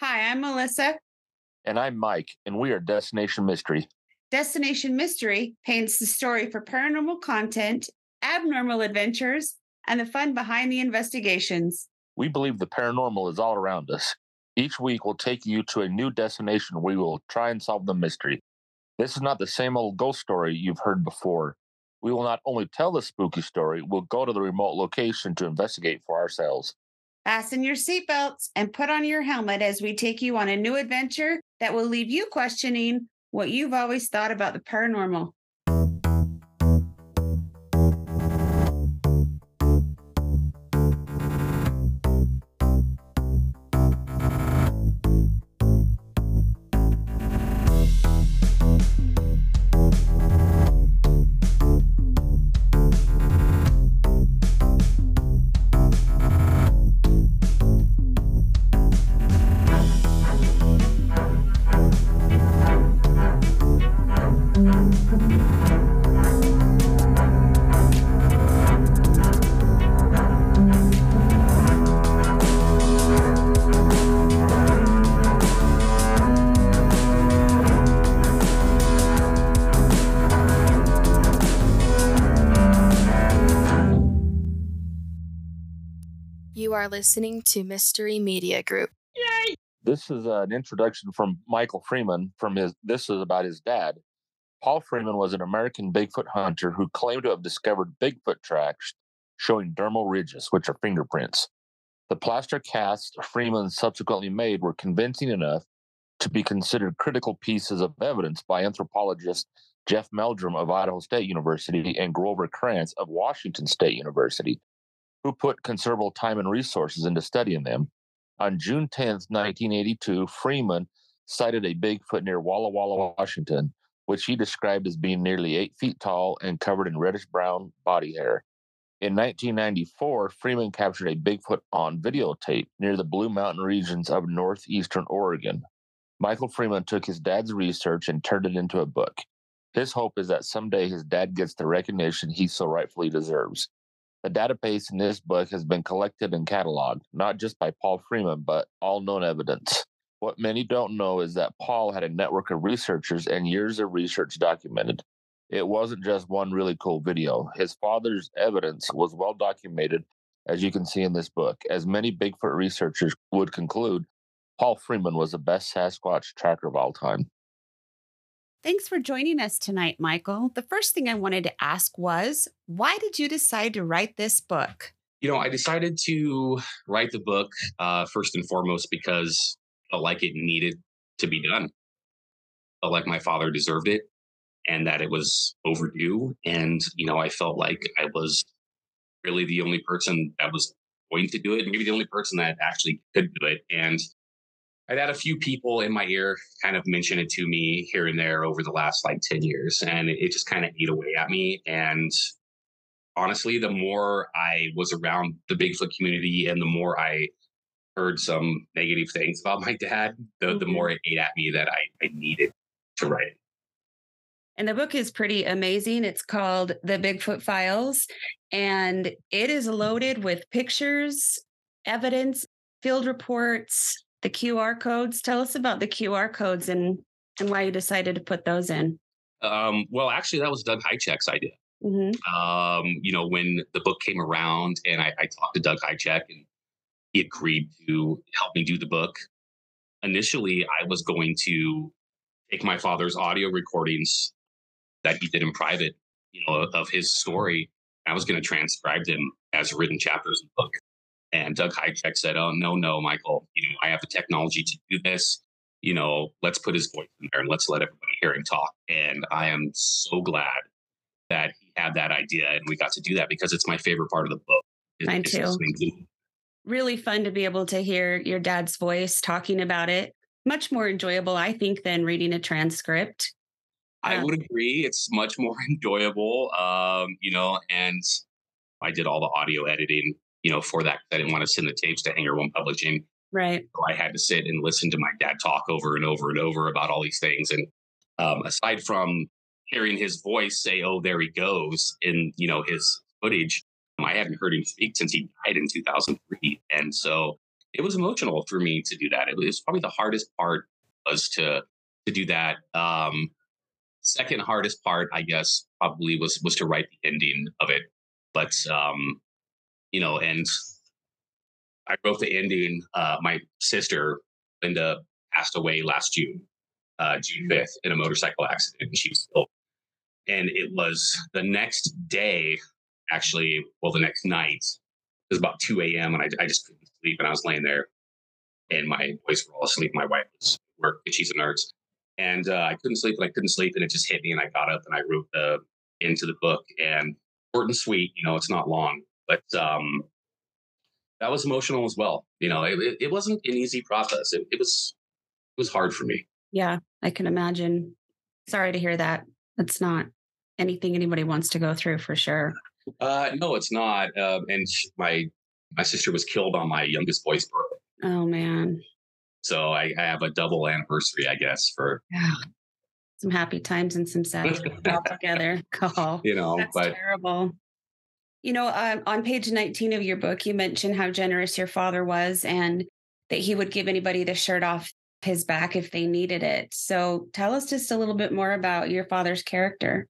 Hi, I'm Melissa. And I'm Mike, and we are Destination Mystery. Destination Mystery paints the story for paranormal content, abnormal adventures, and the fun behind the investigations. We believe the paranormal is all around us. Each week, we'll take you to a new destination where we will try and solve the mystery. This is not the same old ghost story you've heard before. We will not only tell the spooky story, we'll go to the remote location to investigate for ourselves. Fasten your seatbelts and put on your helmet as we take you on a new adventure that will leave you questioning what you've always thought about the paranormal. Are listening to Mystery Media Group. Yay! This is an introduction from Michael Freeman from his this is about his dad. Paul Freeman was an American Bigfoot hunter who claimed to have discovered Bigfoot tracks showing dermal ridges, which are fingerprints. The plaster casts Freeman subsequently made were convincing enough to be considered critical pieces of evidence by anthropologist Jeff Meldrum of Idaho State University and Grover Krantz of Washington State University, who put considerable time and resources into studying them. On June 10, 1982, Freeman sighted a Bigfoot near Walla Walla, Washington, which he described as being nearly eight feet tall and covered in reddish brown body hair. In 1994, Freeman captured a Bigfoot on videotape near the Blue Mountain regions of northeastern Oregon. Michael Freeman took his dad's research and turned it into a book. His hope is that someday his dad gets the recognition he so rightfully deserves. The database in this book has been collected and cataloged, not just by Paul Freeman, but all known evidence. What many don't know is that Paul had a network of researchers and years of research documented. It wasn't just one really cool video. His father's evidence was well documented, as you can see in this book. As many Bigfoot researchers would conclude, Paul Freeman was the best Sasquatch tracker of all time. Thanks for joining us tonight, Michael. The first thing I wanted to ask was why did you decide to write this book? You know, I decided to write the book uh, first and foremost because I felt like it needed to be done. I felt like my father deserved it and that it was overdue. And, you know, I felt like I was really the only person that was going to do it, maybe the only person that actually could do it. And I've had a few people in my ear kind of mention it to me here and there over the last like 10 years, and it just kind of ate away at me. And honestly, the more I was around the Bigfoot community and the more I heard some negative things about my dad, the, mm-hmm. the more it ate at me that I, I needed to write. And the book is pretty amazing. It's called The Bigfoot Files, and it is loaded with pictures, evidence, field reports, the QR codes. Tell us about the QR codes and and why you decided to put those in. Um, well, actually, that was Doug Hajicek's idea. Mm-hmm. Um, you know, when the book came around, and I, I talked to Doug Hajicek, and he agreed to help me do the book. Initially, I was going to take my father's audio recordings that he did in private, you know, of his story. I was going to transcribe them as written chapters in the book. And Doug Hajicek said, "Oh no, no, Michael. You know, I have the technology to do this. You know, let's put his voice in there and let's let everybody hear him talk." And I am so glad that he had that idea and we got to do that because it's my favorite part of the book. Mine too. Really fun to be able to hear your dad's voice talking about it. Much more enjoyable, I think, than reading a transcript. I um, would agree. It's much more enjoyable, um, you know, and I did all the audio editing you know, for that. I didn't want to send the tapes to Hangar One Publishing. Right. So I had to sit and listen to my dad talk over and over and over about all these things. And um, aside from hearing his voice say, "Oh, there he goes," in you know his footage, I hadn't heard him speak since he died in 2003. And so it was emotional for me to do that. It was probably the hardest part was to to do that. Um, second hardest part, I guess, probably was was to write the ending of it. But um, you know, and I wrote the ending. Uh, my sister Linda passed away last June, uh, June fifth, in a motorcycle accident, and she was killed. And it was the next day, actually, well, the next night. It was about two a.m. and I, I just couldn't sleep, and I was laying there, and my boys were all asleep. My wife was work; she's a nurse, and uh, I couldn't sleep, and I couldn't sleep, and it just hit me, and I got up and I wrote the into the book, and short and sweet. You know, it's not long, but um, that was emotional as well. You know, it, it wasn't an easy process. It, it was it was hard for me. Yeah, I can imagine. Sorry to hear that. It's not anything anybody wants to go through for sure. Uh, no, it's not. Uh, and my my sister was killed on my youngest boy's birthday. Oh man. So I, I have a double anniversary, I guess, for yeah. some happy times and some sad all together. Oh, you know, that's but terrible. You know, um, on page 19 of your book, you mentioned how generous your father was and that he would give anybody the shirt off his back if they needed it. So tell us just a little bit more about your father's character.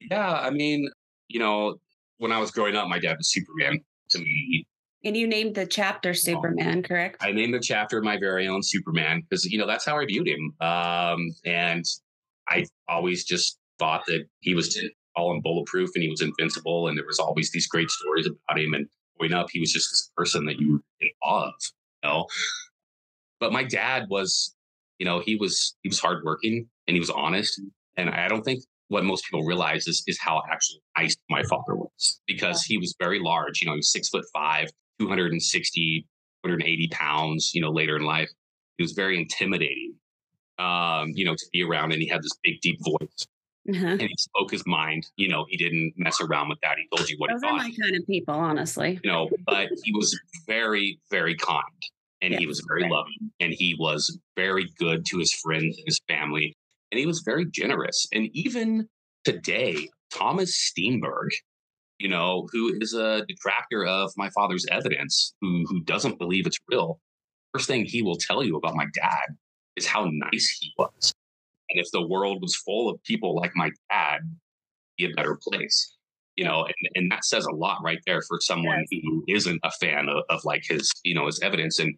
Yeah, I mean, you know, when I was growing up, my dad was Superman to me. And you named the chapter Superman, correct? I named the chapter my very own Superman because, you know, that's how I viewed him. Um, and I always just thought that he was all in bulletproof and he was invincible. And there was always these great stories about him. And growing up, he was just this person that you were in awe of, you know? But my dad was, you know, he was, he was hardworking and he was honest. And I don't think what most people realize is, is how actually nice my father was because he was very large. You know, he was six foot five, 260, 280 pounds, you know, later in life. He was very intimidating, um, you know, to be around. And he had this big, deep voice. Uh-huh. And he spoke his mind. You know, he didn't mess around with that. He told you what Those he thought. are my kind of people, honestly. You know, but he was very, very kind and he was very right. loving and he was very good to his friends and his family and he was very generous. And even today, Thomas Steenburg, you know, who is a detractor of my father's evidence, who who doesn't believe it's real, first thing he will tell you about my dad is how nice he was. And if the world was full of people like my dad, be a better place. You know, and, and that says a lot right there for someone yes. who isn't a fan of, of like his, you know, his evidence. And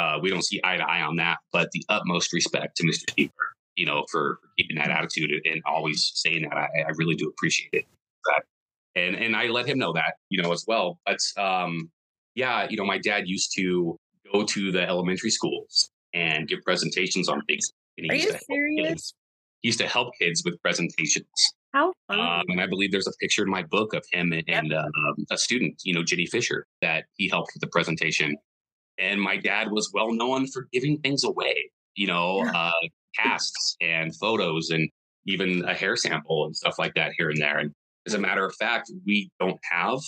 uh, we don't see eye to eye on that, but the utmost respect to Mr. Steenburg you know, for, for keeping that attitude and always saying that. I, I really do appreciate it. That, and and I let him know that, you know, as well. But um, yeah, you know, my dad used to go to the elementary schools and give presentations on things. Are you serious? He used to help kids with presentations. How fun! Um, and I believe there's a picture in my book of him and, yep. and uh, a student, you know, Jenny Fisher, that he helped with the presentation. And my dad was well known for giving things away. You know, uh, casts and photos and even a hair sample and stuff like that here and there. And as a matter of fact, we don't have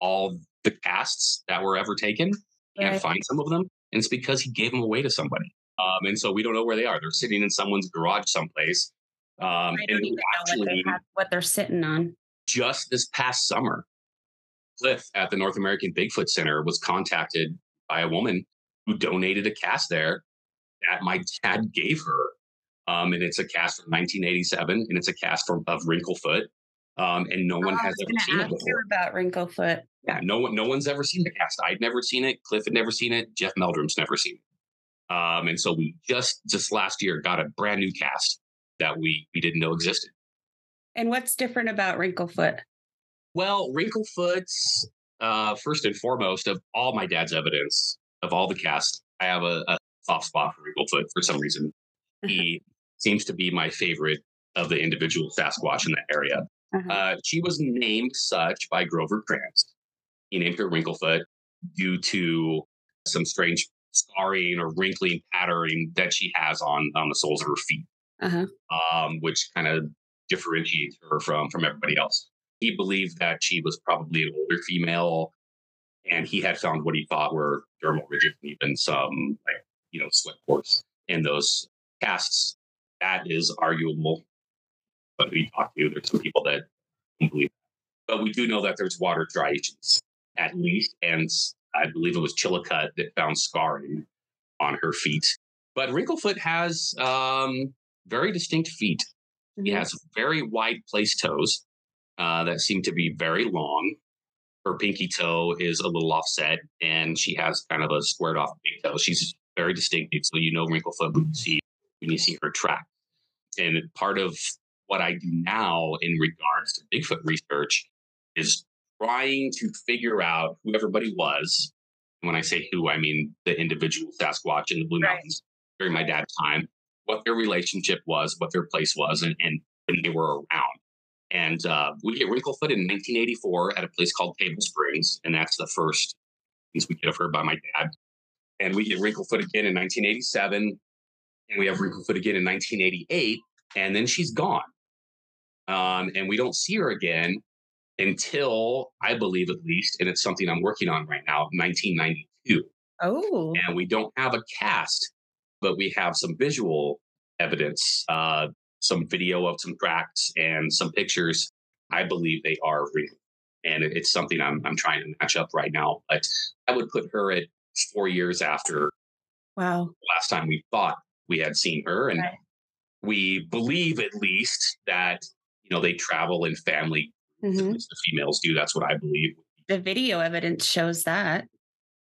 all the casts that were ever taken. Can't right. find some of them. And it's because he gave them away to somebody. Um, and so we don't know where they are. They're sitting in someone's garage someplace. Um, I don't even actually, know what, they have, what they're sitting on. Just this past summer, Cliff at the North American Bigfoot Center was contacted by a woman who donated a cast there that my dad gave her. Um, and it's a cast from 1987, and it's a cast from of Wrinklefoot. Um, and no one oh, has ever seen it before. about Wrinklefoot. Yeah, no one, no one's ever seen the cast. I'd never seen it. Cliff had never seen it. Jeff Meldrum's never seen it. Um, and so we just just last year got a brand new cast that we we didn't know existed. And what's different about Wrinklefoot? Well, Wrinklefoot's uh, first and foremost of all my dad's evidence of all the cast. I have a, a soft spot for Wrinklefoot for some reason. He seems to be my favorite of the individual Sasquatch in that area. Uh-huh. Uh, she was named such by Grover Krantz. He named her Wrinklefoot due to some strange scarring or wrinkling pattern that she has on on the soles of her feet, uh-huh. um, which kind of differentiates her from from everybody else. He believed that she was probably an older female, and he had found what he thought were dermal ridges and even some like you know, sweat pores in those casts. That is arguable. But we talk to, there's some people that don't believe that. But we do know that there's water striations at least, and I believe it was Chilcutt that found scarring on her feet. But Wrinklefoot has um, very distinct feet. He Mhm. has very wide place toes uh, that seem to be very long. Her pinky toe is a little offset, and she has kind of a squared off big toe. She's very distinctive, so you know Wrinklefoot when you see when you see her track. And part of what I do now in regards to Bigfoot research is trying to figure out who everybody was. When I say who, I mean the individual Sasquatch in the Blue Right. Mountains during my dad's time, what their relationship was, what their place was, and, and when they were around. And uh, we get Wrinklefoot in 1984 at a place called Table Springs, and that's the first things we get of her by my dad. And we get Wrinklefoot again in 1987, and we have Wrinklefoot again in 1988, and then she's gone. Um, and we don't see her again until I believe, at least, and it's something I'm working on right now, 1992 Oh, and we don't have a cast, but we have some visual evidence, uh, some video of some tracks and some pictures. I believe they are real, and it's something I'm I'm trying to match up right now. But I would put her at four years after wow. the last time we thought we had seen her, and Right. we believe at least that you know they travel in family. Mhm. least the females do. That's what I believe. The video evidence shows that.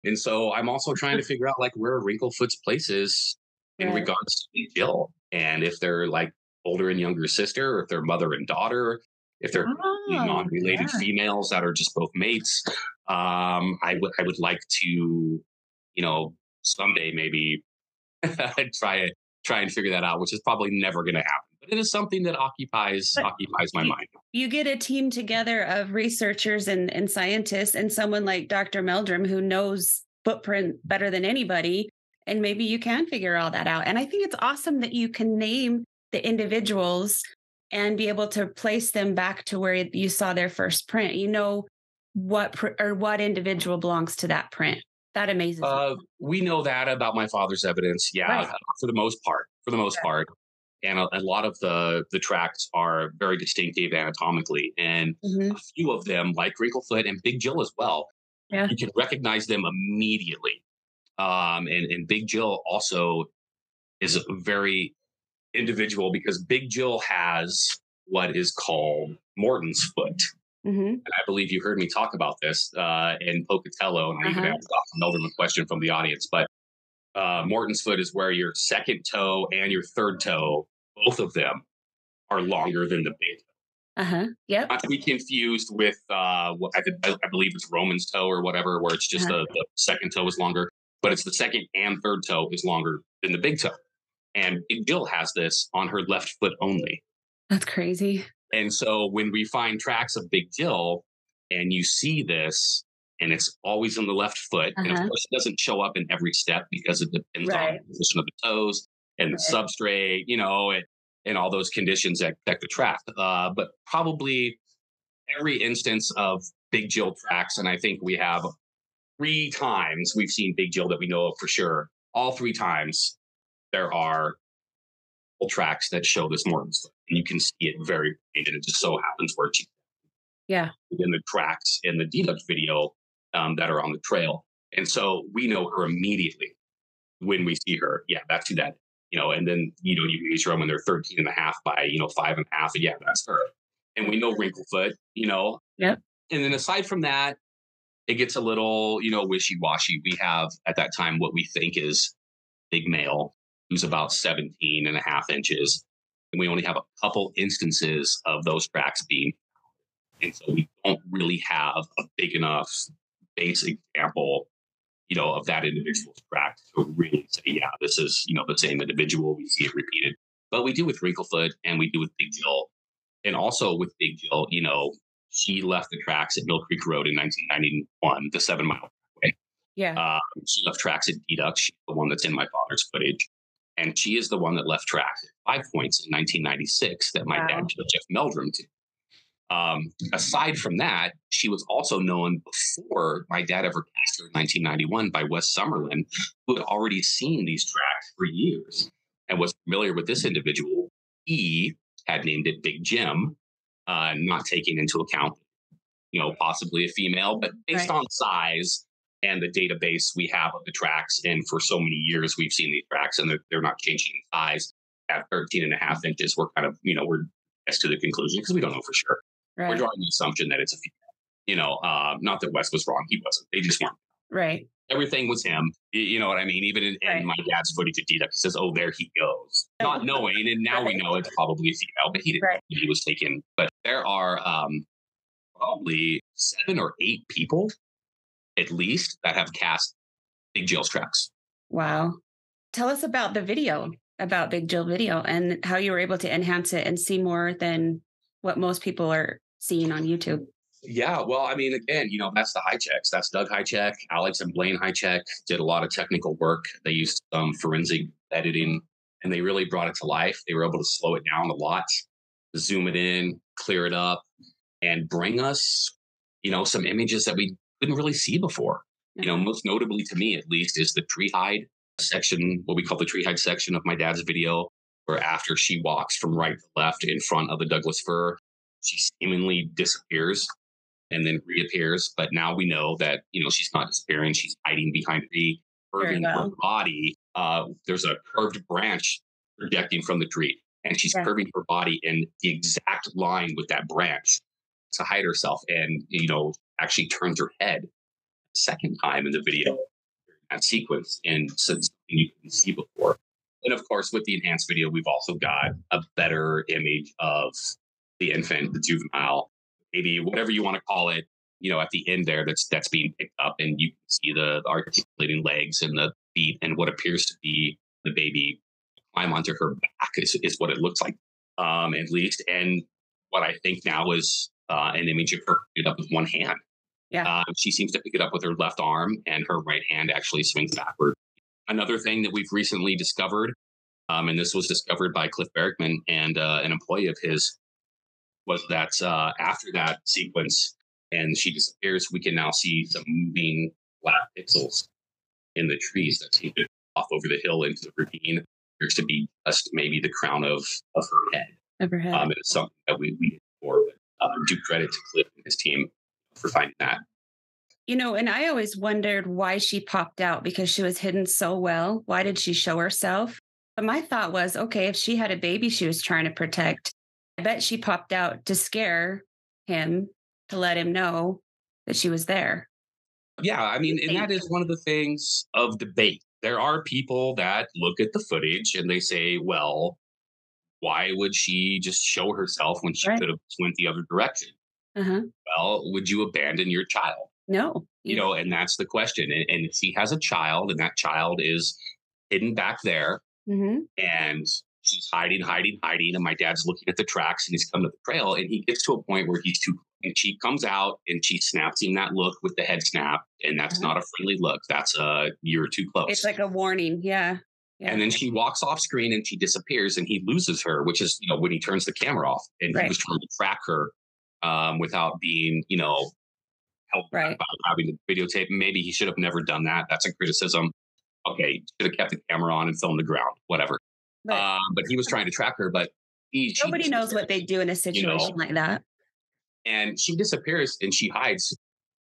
And so I'm also trying to figure out like where Wrinklefoot's place is in Right. regards to Jill and if they're like older and younger sister, or if they're mother and daughter, if they're Oh, non-related yeah. females that are just both mates. Um, I would I would like to, you know, someday maybe try it try and figure that out, which is probably never going to happen. But it is something that occupies But occupies my you- mind. you get a team together of researchers and, and scientists and someone like Dr. Meldrum who knows footprint better than anybody. And maybe you can figure all that out. And I think it's awesome that you can name the individuals and be able to place them back to where you saw their first print. You know what pr- or what individual belongs to that print. That amazes me. Uh, we know that about my father's evidence. Yeah, Right. uh, for the most part. For the most part, and a, a lot of the the tracks are very distinctive anatomically, and Mhm. a few of them, like Wrinklefoot and Big Jill as well, Yeah. you can recognize them immediately. Um, and and Big Jill also is very individual because Big Jill has what is called Morton's foot Mhm. and I believe you heard me talk about this uh, in Pocatello, and I even Uh-huh. asked Dr. Meldrum a question from the audience. But uh, Morton's foot is where your second toe and your third toe, both of them, are longer than the big. toe. Uh-huh. Yep. Not to be confused with uh, what I, I I believe it's Roman's toe or whatever, where it's just Uh-huh. the, the second toe is longer, but it's the second and third toe is longer than the big toe. And Jill has this on her left foot only. That's crazy. And so when we find tracks of Big Jill and you see this, and it's always in the left foot, and of Uh-huh. course it doesn't show up in every step because it depends on the position of the toes and the Right. substrate, you know, and, and all those conditions that affect the track. Uh, but probably every instance of Big Jill tracks, and I think we have three times we've seen Big Jill that we know of for sure. All three times there are tracks that show this Morton's foot, and you can see it very plain. And it just so happens where she Yeah. in the tracks in the deluxe video um, that are on the trail. And so we know her immediately when we see her. Yeah, that's who that, you know, and then, you know, you measure them when they're 13 and a half by, you know, five and a half. And yeah, that's her. And we know Wrinklefoot, you know. Yep. And then aside from that, it gets a little, you know, wishy washy. We have at that time what we think is big male who's about 17 and a half inches. And we only have a couple instances of those tracks being and so we don't really have a big enough base example, you know, of that individual's track to really say, yeah, this is, you know, the same individual. We see it repeated. But we do with Wrinklefoot and we do with Big Jill. And also with Big Jill, you know, she left the tracks at Mill Creek Road in 1991, the seven mile way. Yeah. Um, she left tracks at Deduct. She's the one that's in my father's footage. And she is the one that left track Five Points in 1996 that my Wow. dad took Jeff Meldrum to. Um, aside from that, she was also known before my dad ever cast her in 1991 by Wes Sumerlin, who had already seen these tracks for years and was familiar with this individual. He had named it Big Jim, uh, not taking into account, you know, possibly a female, but based Right. on size, and the database we have of the tracks. And for so many years, we've seen these tracks and they're, they're not changing in size. At 13 and a half inches, we're kind of, you know, we're as to the conclusion because we don't know for sure. Right. We're drawing the assumption that it's a female. You know, uh, not that Wes was wrong. He wasn't. They just weren't. Right. Everything was him. You know what I mean? Even in, right. in my dad's footage of deduct, he says, "Oh, there he goes," not knowing. And now right. we know it's probably a female, but he didn't. Right. He was taken. But there are um, probably seven or eight people, at least, that have cast Big Jill's tracks. Wow. Tell us about the video about Big Jill video and how you were able to enhance it and see more than what most people are seeing on YouTube. Yeah, well, I mean, again, you know, that's the Hajiceks. That's Doug Hajicek, Alex and Blaine Hajicek did a lot of technical work. They used um, forensic editing and they really brought it to life. They were able to slow it down a lot, zoom it in, clear it up, and bring us, you know, some images that we couldn't really see before. You know, most notably to me, at least, is the tree hide section, what we call the tree hide section of my dad's video, where after she walks from right to left in front of the Douglas fir, she seemingly disappears and then reappears. But now we know that, you know, she's not disappearing. She's hiding behind the curving well. her body. Uh, there's a curved branch projecting from the tree, and she's yeah. curving her body in the exact line with that branch to hide herself. And, you know, actually turns her head second time in the video that sequence and something you can see before. And of course, with the enhanced video, we've also got a better image of the infant, the juvenile, maybe whatever you want to call it. You know, at the end there, that's that's being picked up, and you can see the, the articulating legs and the feet, and what appears to be the baby climb onto her back is, is what it looks like, um, at least. And what I think now is uh, an image of her picked it up with one hand. Yeah. Um, she seems to pick it up with her left arm, and her right hand actually swings backward. Another thing that we've recently discovered, um, and this was discovered by Cliff Barackman and uh, an employee of his, was that uh, after that sequence and she disappears, we can now see some moving black pixels in the trees that seem to off over the hill into the ravine. Appears to be just maybe the crown of of her head. Of her head. Um, it's something that we we for. But, uh, do credit to Cliff and his team for finding that. You know, and I always wondered why she popped out because she was hidden so well. Why did she show herself? But my thought was okay, if she had a baby she was trying to protect, I bet she popped out to scare him to let him know that she was there. Yeah, I mean, and that is one of the things of debate. There are people that look at the footage and they say, well, why would she just show herself when she right. could have went the other direction? Uh-huh. Well, would you abandon your child? No. You know, and that's the question. And, and she has a child, and that child is hidden back there. Mm-hmm. And she's hiding, hiding, hiding. And my dad's looking at the tracks and he's come to the trail and he gets to a point where he's too and she comes out and she snaps him that look with the head snap. And that's uh-huh. not a friendly look. That's a you're too close. It's like a warning. Yeah. Yeah. And then she walks off screen and she disappears and he loses her, which is, you know, when he turns the camera off and right. he was trying to track her um, without being, you know, held right. by having the videotape. Maybe he should have never done that. That's a criticism. Okay, should have kept the camera on and filmed the ground, whatever. Right. Um, but he was trying to track her, but he, nobody knows what they do in a situation you know, like that. And she disappears and she hides.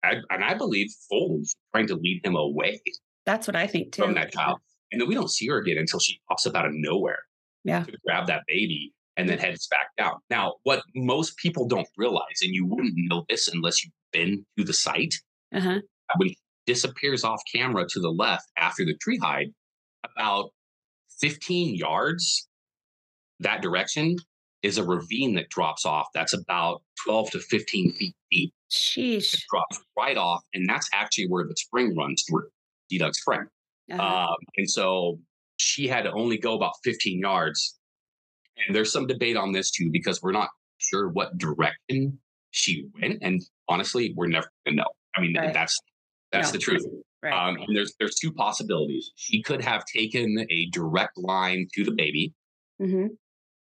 I, and I believe fully trying to lead him away. That's what I think too. From that child. And then we don't see her again until she pops up out of nowhere. Yeah. To grab that baby and then heads back down. Now, what most people don't realize, and you wouldn't know this unless you've been to the site, uh-huh. when he disappears off camera to the left after the tree hide, about 15 yards that direction is a ravine that drops off. That's about 12 to 15 feet deep. Sheesh. It drops right off. And that's actually where the spring runs through, D-Dug's spring. Uh-huh. Um, and so she had to only go about 15 yards and there's some debate on this too, because we're not sure what direction she went. And honestly, we're never going to know. I mean, right. that's that's no. the truth. Right. Um, and there's there's two possibilities. She could have taken a direct line to the baby, mm-hmm.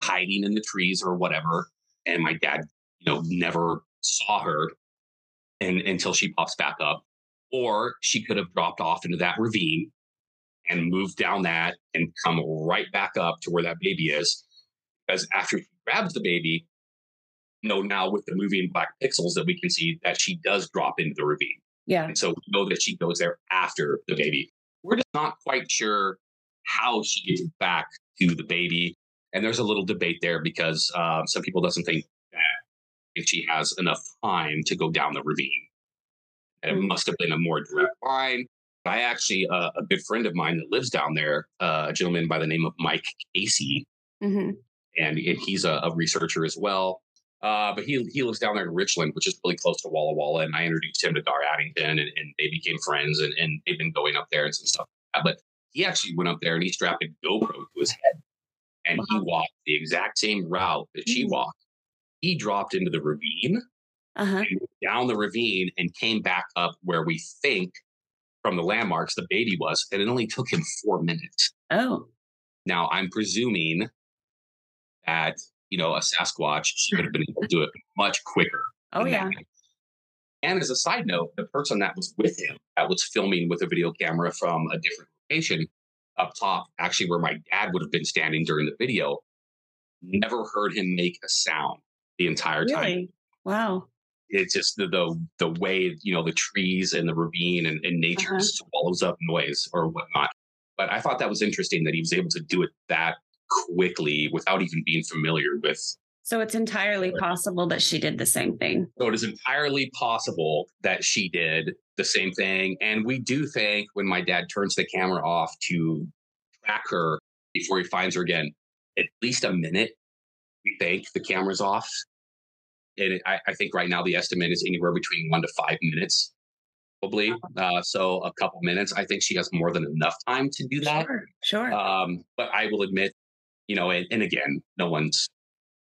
hiding in the trees or whatever, and my dad, you know, never saw her, and until she pops back up, or she could have dropped off into that ravine and moved down that and come right back up to where that baby is because after she grabs the baby, you know, now with the moving black pixels that we can see that she does drop into the ravine. Yeah. And so we know that she goes there after the baby. We're just not quite sure how she gets back to the baby. And there's a little debate there because um, some people doesn't think that if she has enough time to go down the ravine. And it must have been a more direct line. I actually, uh, a good friend of mine that lives down there, uh, a gentleman by the name of Mike Casey, hmm and, and he's a, a researcher as well. Uh, but he he lives down there in Richland, which is really close to Walla Walla, and I introduced him to Dar Addington, and, and they became friends, and, and they've been going up there and some stuff. Like that. But he actually went up there and he strapped a GoPro to his head, and he walked the exact same route that she Mhm. walked. He dropped into the ravine, Uh huh. and down the ravine, and came back up where we think from the landmarks the baby was, and it only took him four minutes. Oh. Now, I'm presuming that, you know, a Sasquatch, she would have been able to do it much quicker. Oh yeah. that. And as a side note, the person that was with him, that was filming with a video camera from a different location up top, actually where my dad would have been standing during the video, never heard him make a sound the entire time. Really? Wow. It's just the, the the way you know the trees and the ravine and, and nature Uh-huh. swallows up noise or whatnot. But I thought that was interesting that he was able to do it that quickly without even being familiar with. So it's entirely possible that she did the same thing. So it is entirely possible that she did the same thing. And we do think when my dad turns the camera off to track her before he finds her again, at least a minute, we think the camera's off. And it, I, I think right now the estimate is anywhere between one to five minutes, probably. Uh, so a couple minutes. I think she has more than enough time to do that. Sure. Sure. Um, but I will admit, you know, and, and again, no one's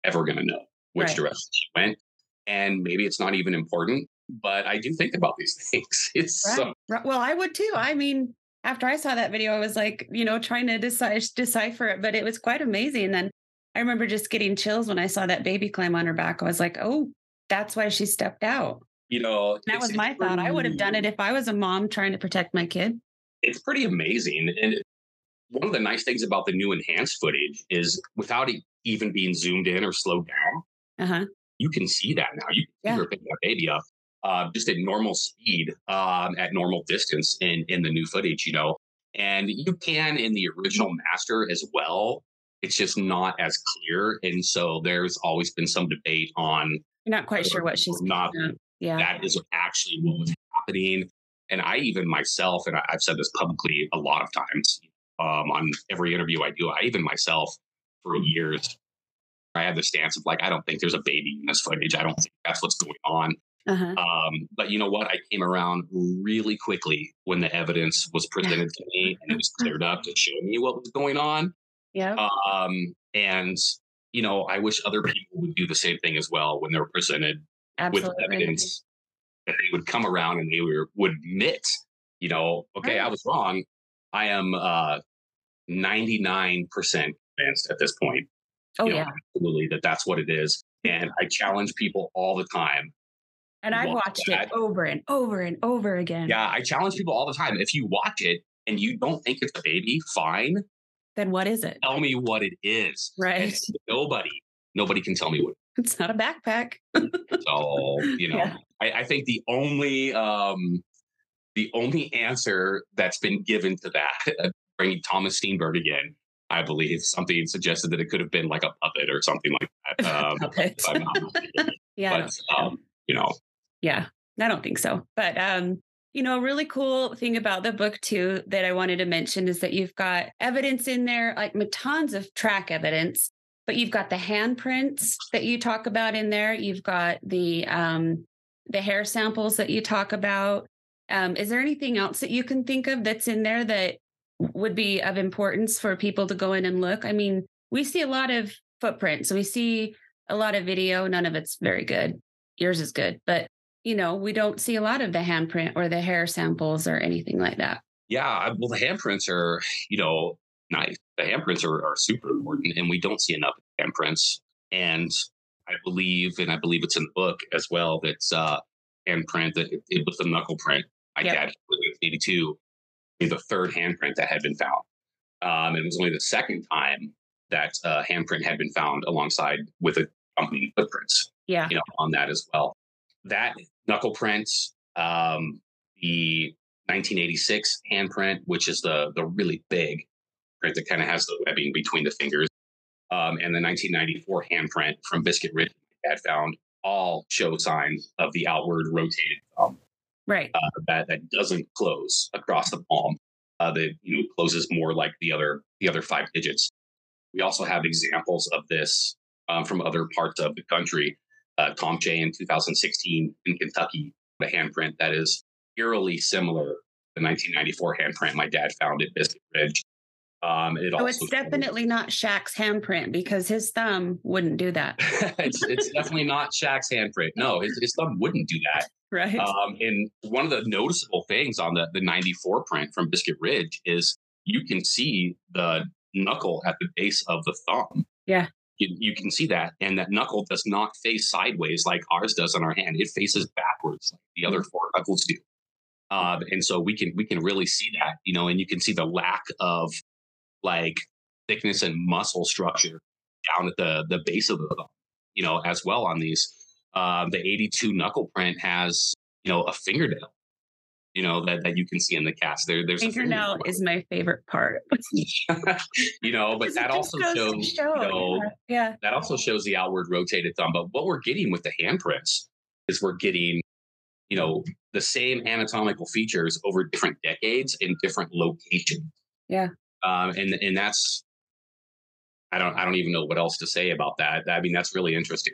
ever going to know which Right. direction she went. And maybe it's not even important, but I do think about these things. It's right. so, right. Well, I would too. I mean, after I saw that video, I was like, you know, trying to decide, decipher it, but it was quite amazing. And then I remember just getting chills when I saw that baby climb on her back. I was like, oh, that's why she stepped out. you know, That was my thought. I would have done it if I was a mom trying to protect my kid. It's pretty amazing. And one of the nice things about the new enhanced footage is without it even being zoomed in or slowed down, Uh huh. you can see that now. You can Yeah. picking that baby up uh, just at normal speed, um, at normal distance in in the new footage, you know. And you can in the original master as well. It's just not as clear, and so there's always been some debate on You're not quite sure what she's not. Yeah. that is actually what was happening. And I even myself, and I've said this publicly a lot of times um, on every interview I do, I even myself for years, I had the stance of like, I don't think there's a baby in this footage. I don't think that's what's going on. Uh-huh. Um, but you know what? I came around really quickly when the evidence was presented to me and it was cleared up to show me what was going on. Yeah. Um, and you know, I wish other people would do the same thing as well when they're presented with evidence that they would come around and they were, would admit, you know, okay, I was wrong. I am uh, 99% convinced at this point, Oh, you know, yeah. absolutely, that that's what it is. And I challenge people all the time. And I watch watched that. it over and over and over again. Yeah, I challenge people all the time. If you watch it and you don't think it's a baby, fine. Then what is it? Tell me what it is. And Right. nobody, nobody can tell me what It's not a backpack. So, you know, Yeah. I, I think the only um the only answer that's been given to that, bringing Thomas Steenburg again, I believe something suggested that it could have been like a puppet or something like that. Um, Puppet. if I'm not mistaken. yeah. But um, you know, Yeah, I don't think so. But um, you know, a really cool thing about the book too that I wanted to mention is that you've got evidence in there, like tons of track evidence, but you've got the handprints that you talk about in there. You've got the um the hair samples that you talk about. Um, is there anything else that you can think of that's in there that would be of importance for people to go in and look? I mean, we see a lot of footprints, we see a lot of video. None of it's very good. Yours is good, but you know, we don't see a lot of the handprint or the hair samples or anything like that. yeah, well, the handprints are, you know, nice. The handprints are, are super important, and we don't see enough handprints. And I believe, and I believe it's in the book as well, that's uh, handprint that it, it was the knuckle print. My Yep. dad was in 82, the third handprint that had been found. Um, it was only the second time that uh, handprint had been found alongside with accompanying footprints Yeah. you know, on that as well. That knuckle print, um, the 1986 handprint, which is the the really big print that kind of has the webbing between the fingers, um, and the 1994 handprint from Biscuit Ridge that found all show signs of the outward rotated thumb. Right. Uh, that that doesn't close across the palm. Uh, that you know closes more like the other the other five digits. We also have examples of this um, from other parts of the country. Uh, Tom J in 2016 in Kentucky, a handprint that is eerily similar to the 1994 handprint my dad found at Biscuit Ridge. Um, it so it's definitely not Shaq's handprint because his thumb wouldn't do that. it's, it's definitely not Shaq's handprint. No, his, his thumb wouldn't do that. Right. Um, and one of the noticeable things on the, the 94 print from Biscuit Ridge is you can see the knuckle at the base of the thumb. Yeah. You, you can see that. And that knuckle does not face sideways like ours does on our hand. It faces backwards like the other mm. four knuckles do. Um, and so we can we can really see that, you know, and you can see the lack of like thickness and muscle structure down at the the base of the thumb, you know, as well on these. Um, the 82 knuckle print has, you know, a fingernail, you know, that, that you can see in the cast. There, there's fingernail is my favorite part. you know, but that also shows, show. you know, yeah. yeah, that also shows the outward rotated thumb. But what we're getting with the handprints is we're getting you know the same anatomical features over different decades in different locations yeah um, and and that's i don't i don't even know what else to say about that i mean that's really interesting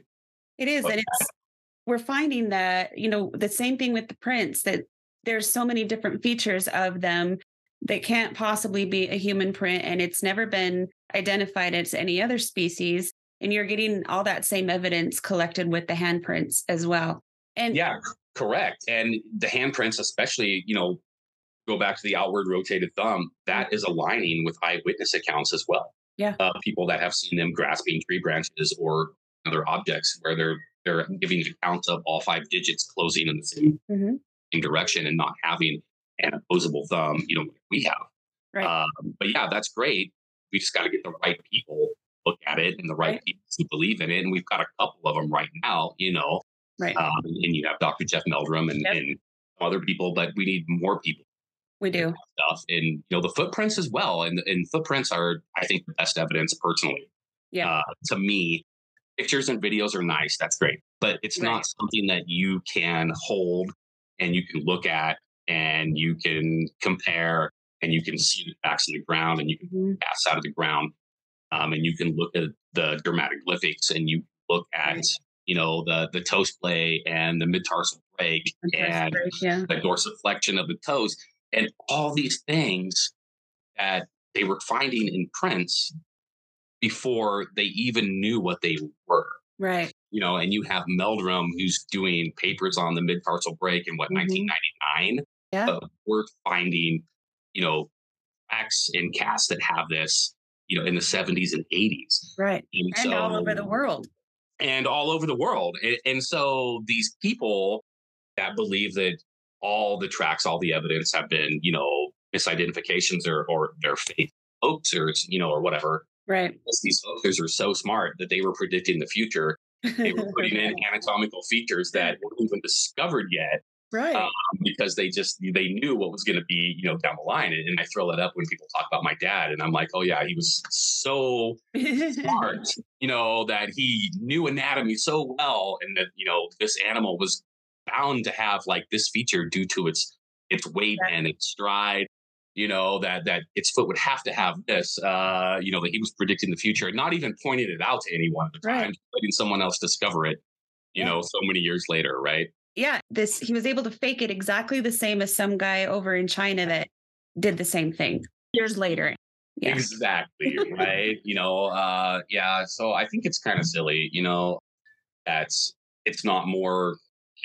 it is but, and it's we're finding that you know the same thing with the prints that there's so many different features of them that can't possibly be a human print and it's never been identified as any other species and you're getting all that same evidence collected with the handprints as well and yeah Correct. And the handprints, especially, you know, go back to the outward rotated thumb, that is aligning with eyewitness accounts as well. Yeah. Uh, people that have seen them grasping tree branches or other objects where they're they're giving accounts of all five digits closing in the same, mm-hmm. Direction and not having an opposable thumb, you know, we have. Right. Um, but yeah, that's great. We just got to get the right people look at it and the right, right, people who believe in it. And we've got a couple of them right now, you know, Right. Um, and you have Dr. Jeff Meldrum and, yep. and other people, but we need more people. We do stuff, and you know the footprints as well, and and footprints are, I think, the best evidence personally. Yeah. Uh, to me, pictures and videos are nice. That's great, but it's right. not something that you can hold and you can look at and you can compare and you can see the facts on the ground and you can mm-hmm. pass out of the ground um, and you can look at the dermatoglyphics and you look at right you know, the the toe play and the mid-tarsal break and break, yeah. the dorsiflexion of the toes and all these things that they were finding in prints before they even knew what they were. Right. You know, and you have Meldrum who's doing papers on the mid-tarsal break in what, mm-hmm. 1999? Yeah. Uh, we're finding, you know, acts and casts that have this, you know, in the 70s and 80s. Right. And, and so, all over the world and all over the world. And, and so these people that believe that all the tracks, all the evidence have been, you know, misidentifications or or they're fake hoaxers, you know, or whatever. Right. Because these hoaxers are so smart that they were predicting the future. They were putting in anatomical features that weren't even discovered yet right. um, because they just they knew what was going to be you know down the line and, and, i throw that up when people talk about my dad and i'm like oh yeah he was so smart you know that he knew anatomy so well and that you know this animal was bound to have like this feature due to its its weight and its stride you know that that its foot would have to have this uh you know that he was predicting the future not even pointing it out to anyone at the right. time letting someone else discover it you yeah. know so many years later right yeah, this he was able to fake it exactly the same as some guy over in China that did the same thing years later. Yeah. Exactly, right? you know, uh yeah, so I think it's kind of silly, you know, that's it's not more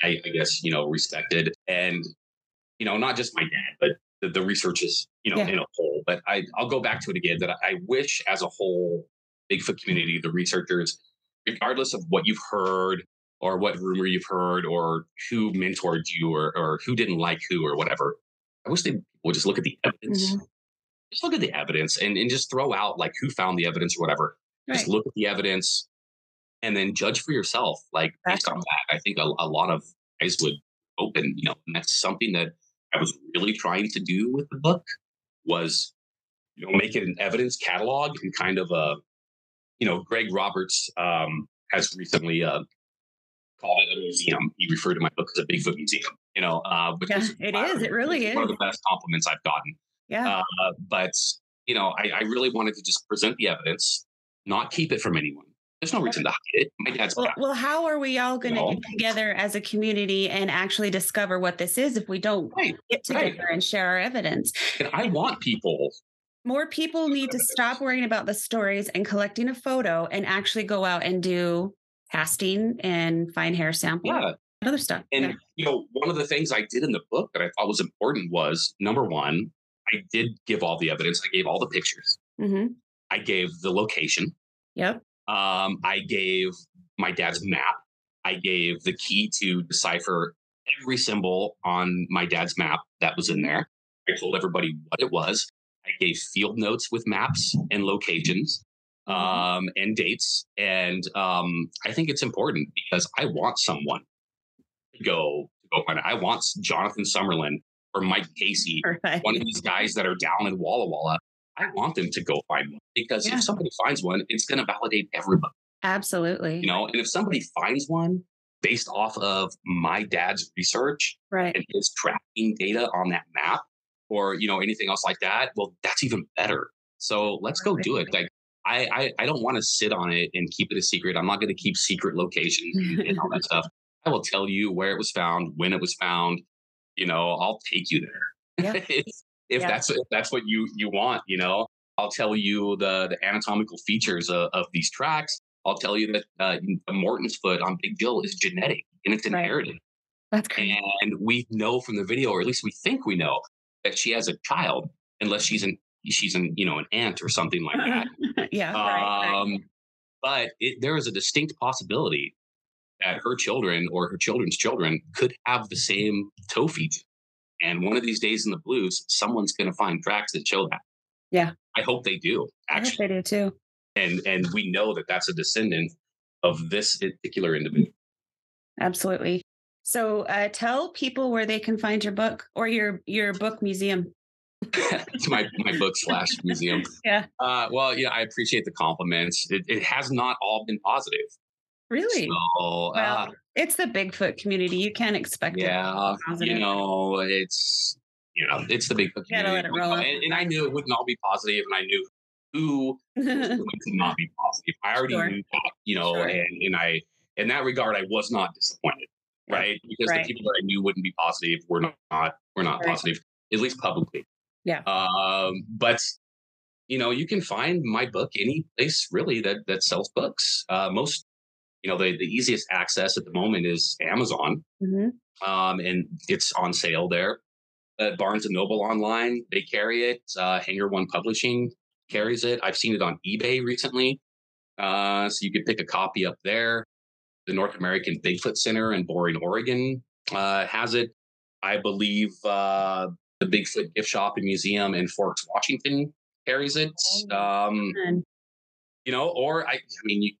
I, I, guess, you know, respected and you know, not just my dad, but the, the research is, you know, yeah. in a whole. But I I'll go back to it again that I wish as a whole Bigfoot community, the researchers, regardless of what you've heard, or what rumor you've heard or who mentored you or, or who didn't like who or whatever. I wish they would just look at the evidence. Mm-hmm. Just look at the evidence and, and just throw out like who found the evidence or whatever. Right. Just look at the evidence and then judge for yourself. Like based on that, I think a, a lot of eyes would open, you know, and that's something that I was really trying to do with the book was, you know, make it an evidence catalog and kind of a, you know, Greg Roberts um, has recently uh, called it a museum. He referred to my book as a Bigfoot museum. You know, uh, which yeah, is it is. It really is one of the best compliments I've gotten. Yeah. Uh, but you know, I, I really wanted to just present the evidence, not keep it from anyone. There's no reason to hide it. My dad's well, well how are we all going to get together as a community and actually discover what this is if we don't right, get together right. and share our evidence? And I want people. More people need to stop worrying about the stories and collecting a photo and actually go out and do casting and find hair samples. Yeah. Other stuff. And yeah. you know, one of the things I did in the book that I thought was important was number one, I did give all the evidence. I gave all the pictures. Mm-hmm. I gave the location. Yep. Um, I gave my dad's map. I gave the key to decipher every symbol on my dad's map that was in there. I told everybody what it was. I gave field notes with maps and locations um, and dates. And um, I think it's important because I want someone to go to go find it. I want Jonathan Sumerlin or Mike Casey, Perfect. one of these guys that are down in Walla Walla. I want them to go find one because yeah. if somebody finds one, it's going to validate everybody. Absolutely. You know, and if somebody finds one based off of my dad's research right. and his tracking data on that map or, you know, anything else like that, well, that's even better. So let's go do it. Like I, I, I don't want to sit on it and keep it a secret. I'm not going to keep secret locations and all that stuff. I will tell you where it was found, when it was found. You know, I'll take you there. Yeah. if, yeah. that's if that's what you you want, you know, I'll tell you the the anatomical features of, of these tracks. I'll tell you that uh, Morton's foot on Big Jill is genetic and it's inherited. Right. That's great. And we know from the video, or at least we think we know, that she has a child, unless she's an she's an you know an aunt or something like that. yeah. Um, right, right. But it, there is a distinct possibility that her children or her children's children could have the same toe feature. And one of these days in the blues, someone's going to find tracks that show that. Yeah. I hope they do. Actually, I hope they do too. And and we know that that's a descendant of this particular individual. Absolutely. So uh, tell people where they can find your book or your your book museum. it's my my book slash museum. Yeah. Uh, well, yeah, I appreciate the compliments. It, it has not all been positive. Really? So, uh, it's the Bigfoot community. You can't expect yeah, it. You know, it's you know, it's the Bigfoot community. And, and, I knew it wouldn't all be positive, and I knew who was going to not be positive. I already sure. knew that, you know, sure. and, and I in that regard, I was not disappointed, right? Because right. the people that I knew wouldn't be positive were not were not right. positive, at least publicly. Yeah. Um, but you know, you can find my book any place really that that sells books. Uh, most you know, the, the easiest access at the moment is Amazon. Mm-hmm. Um, and it's on sale there. At Barnes and Noble online, they carry it. Uh, Hangar One Publishing carries it. I've seen it on eBay recently. Uh, so you could pick a copy up there. The North American Bigfoot Center in Boring, Oregon uh, has it. I believe uh, the Bigfoot Gift Shop and Museum in Forks, Washington carries it. Oh, um, you know, or I, I mean, you,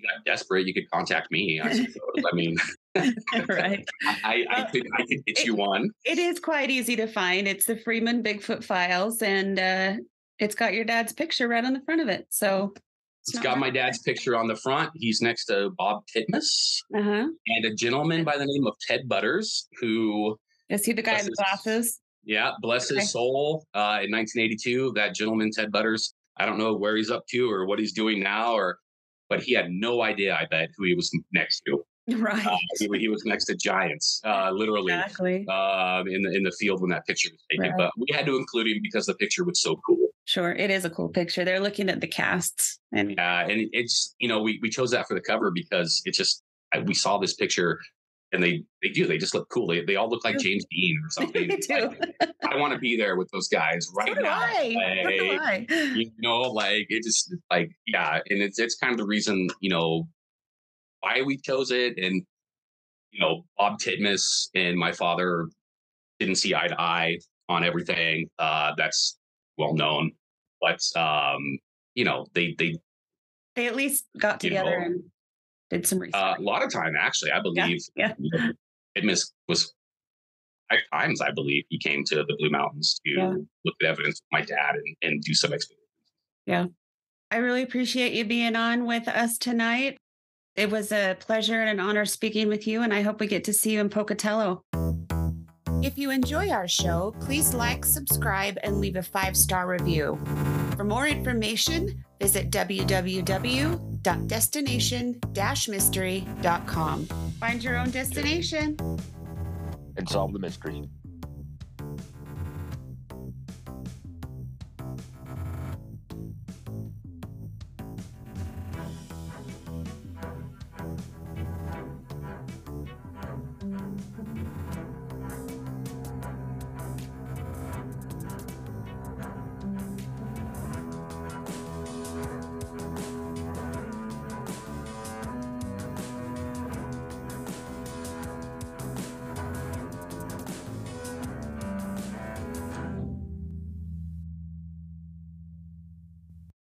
got desperate, you could contact me. I suppose. I mean, right. I, I, could I could get it, you one. It is quite easy to find. It's the Freeman Bigfoot Files, and uh, it's got your dad's picture right on the front of it. So it's, it's got my dad's picture on the front. He's next to Bob Titmus uh-huh. and a gentleman by the name of Ted Butters, who is he the guy in the glasses? Yeah, bless okay. his soul. Uh, in 1982, that gentleman Ted Butters. I don't know where he's up to or what he's doing now, or but he had no idea, I bet, who he was next to. Right. Uh, he, he, was next to giants, uh, literally, exactly. uh, in the in the field when that picture was taken. Right. But we had to include him because the picture was so cool. Sure, it is a cool picture. They're looking at the casts, and yeah, and it's you know we we chose that for the cover because it's just we saw this picture and they they do they just look cool. They, they all look like james dean or something. They do. Like, i want to be there with those guys right so now. I. Like, you know like it just like yeah and it's it's kind of the reason you know why we chose it. And you know bob titmus and my father didn't see eye to eye on everything uh that's well known. But um you know they they they at least got together know, and did some research. Uh, a lot of time, actually, I believe. Yeah. yeah. It was, five times, I believe, he came to the Blue Mountains to yeah. look at evidence with my dad and, and do some expeditions. Yeah. I really appreciate you being on with us tonight. It was a pleasure and an honor speaking with you, and I hope we get to see you in Pocatello. If you enjoy our show, please like, subscribe, and leave a five star review. For more information, visit www.destination mystery.com. Find your own destination and solve the mystery.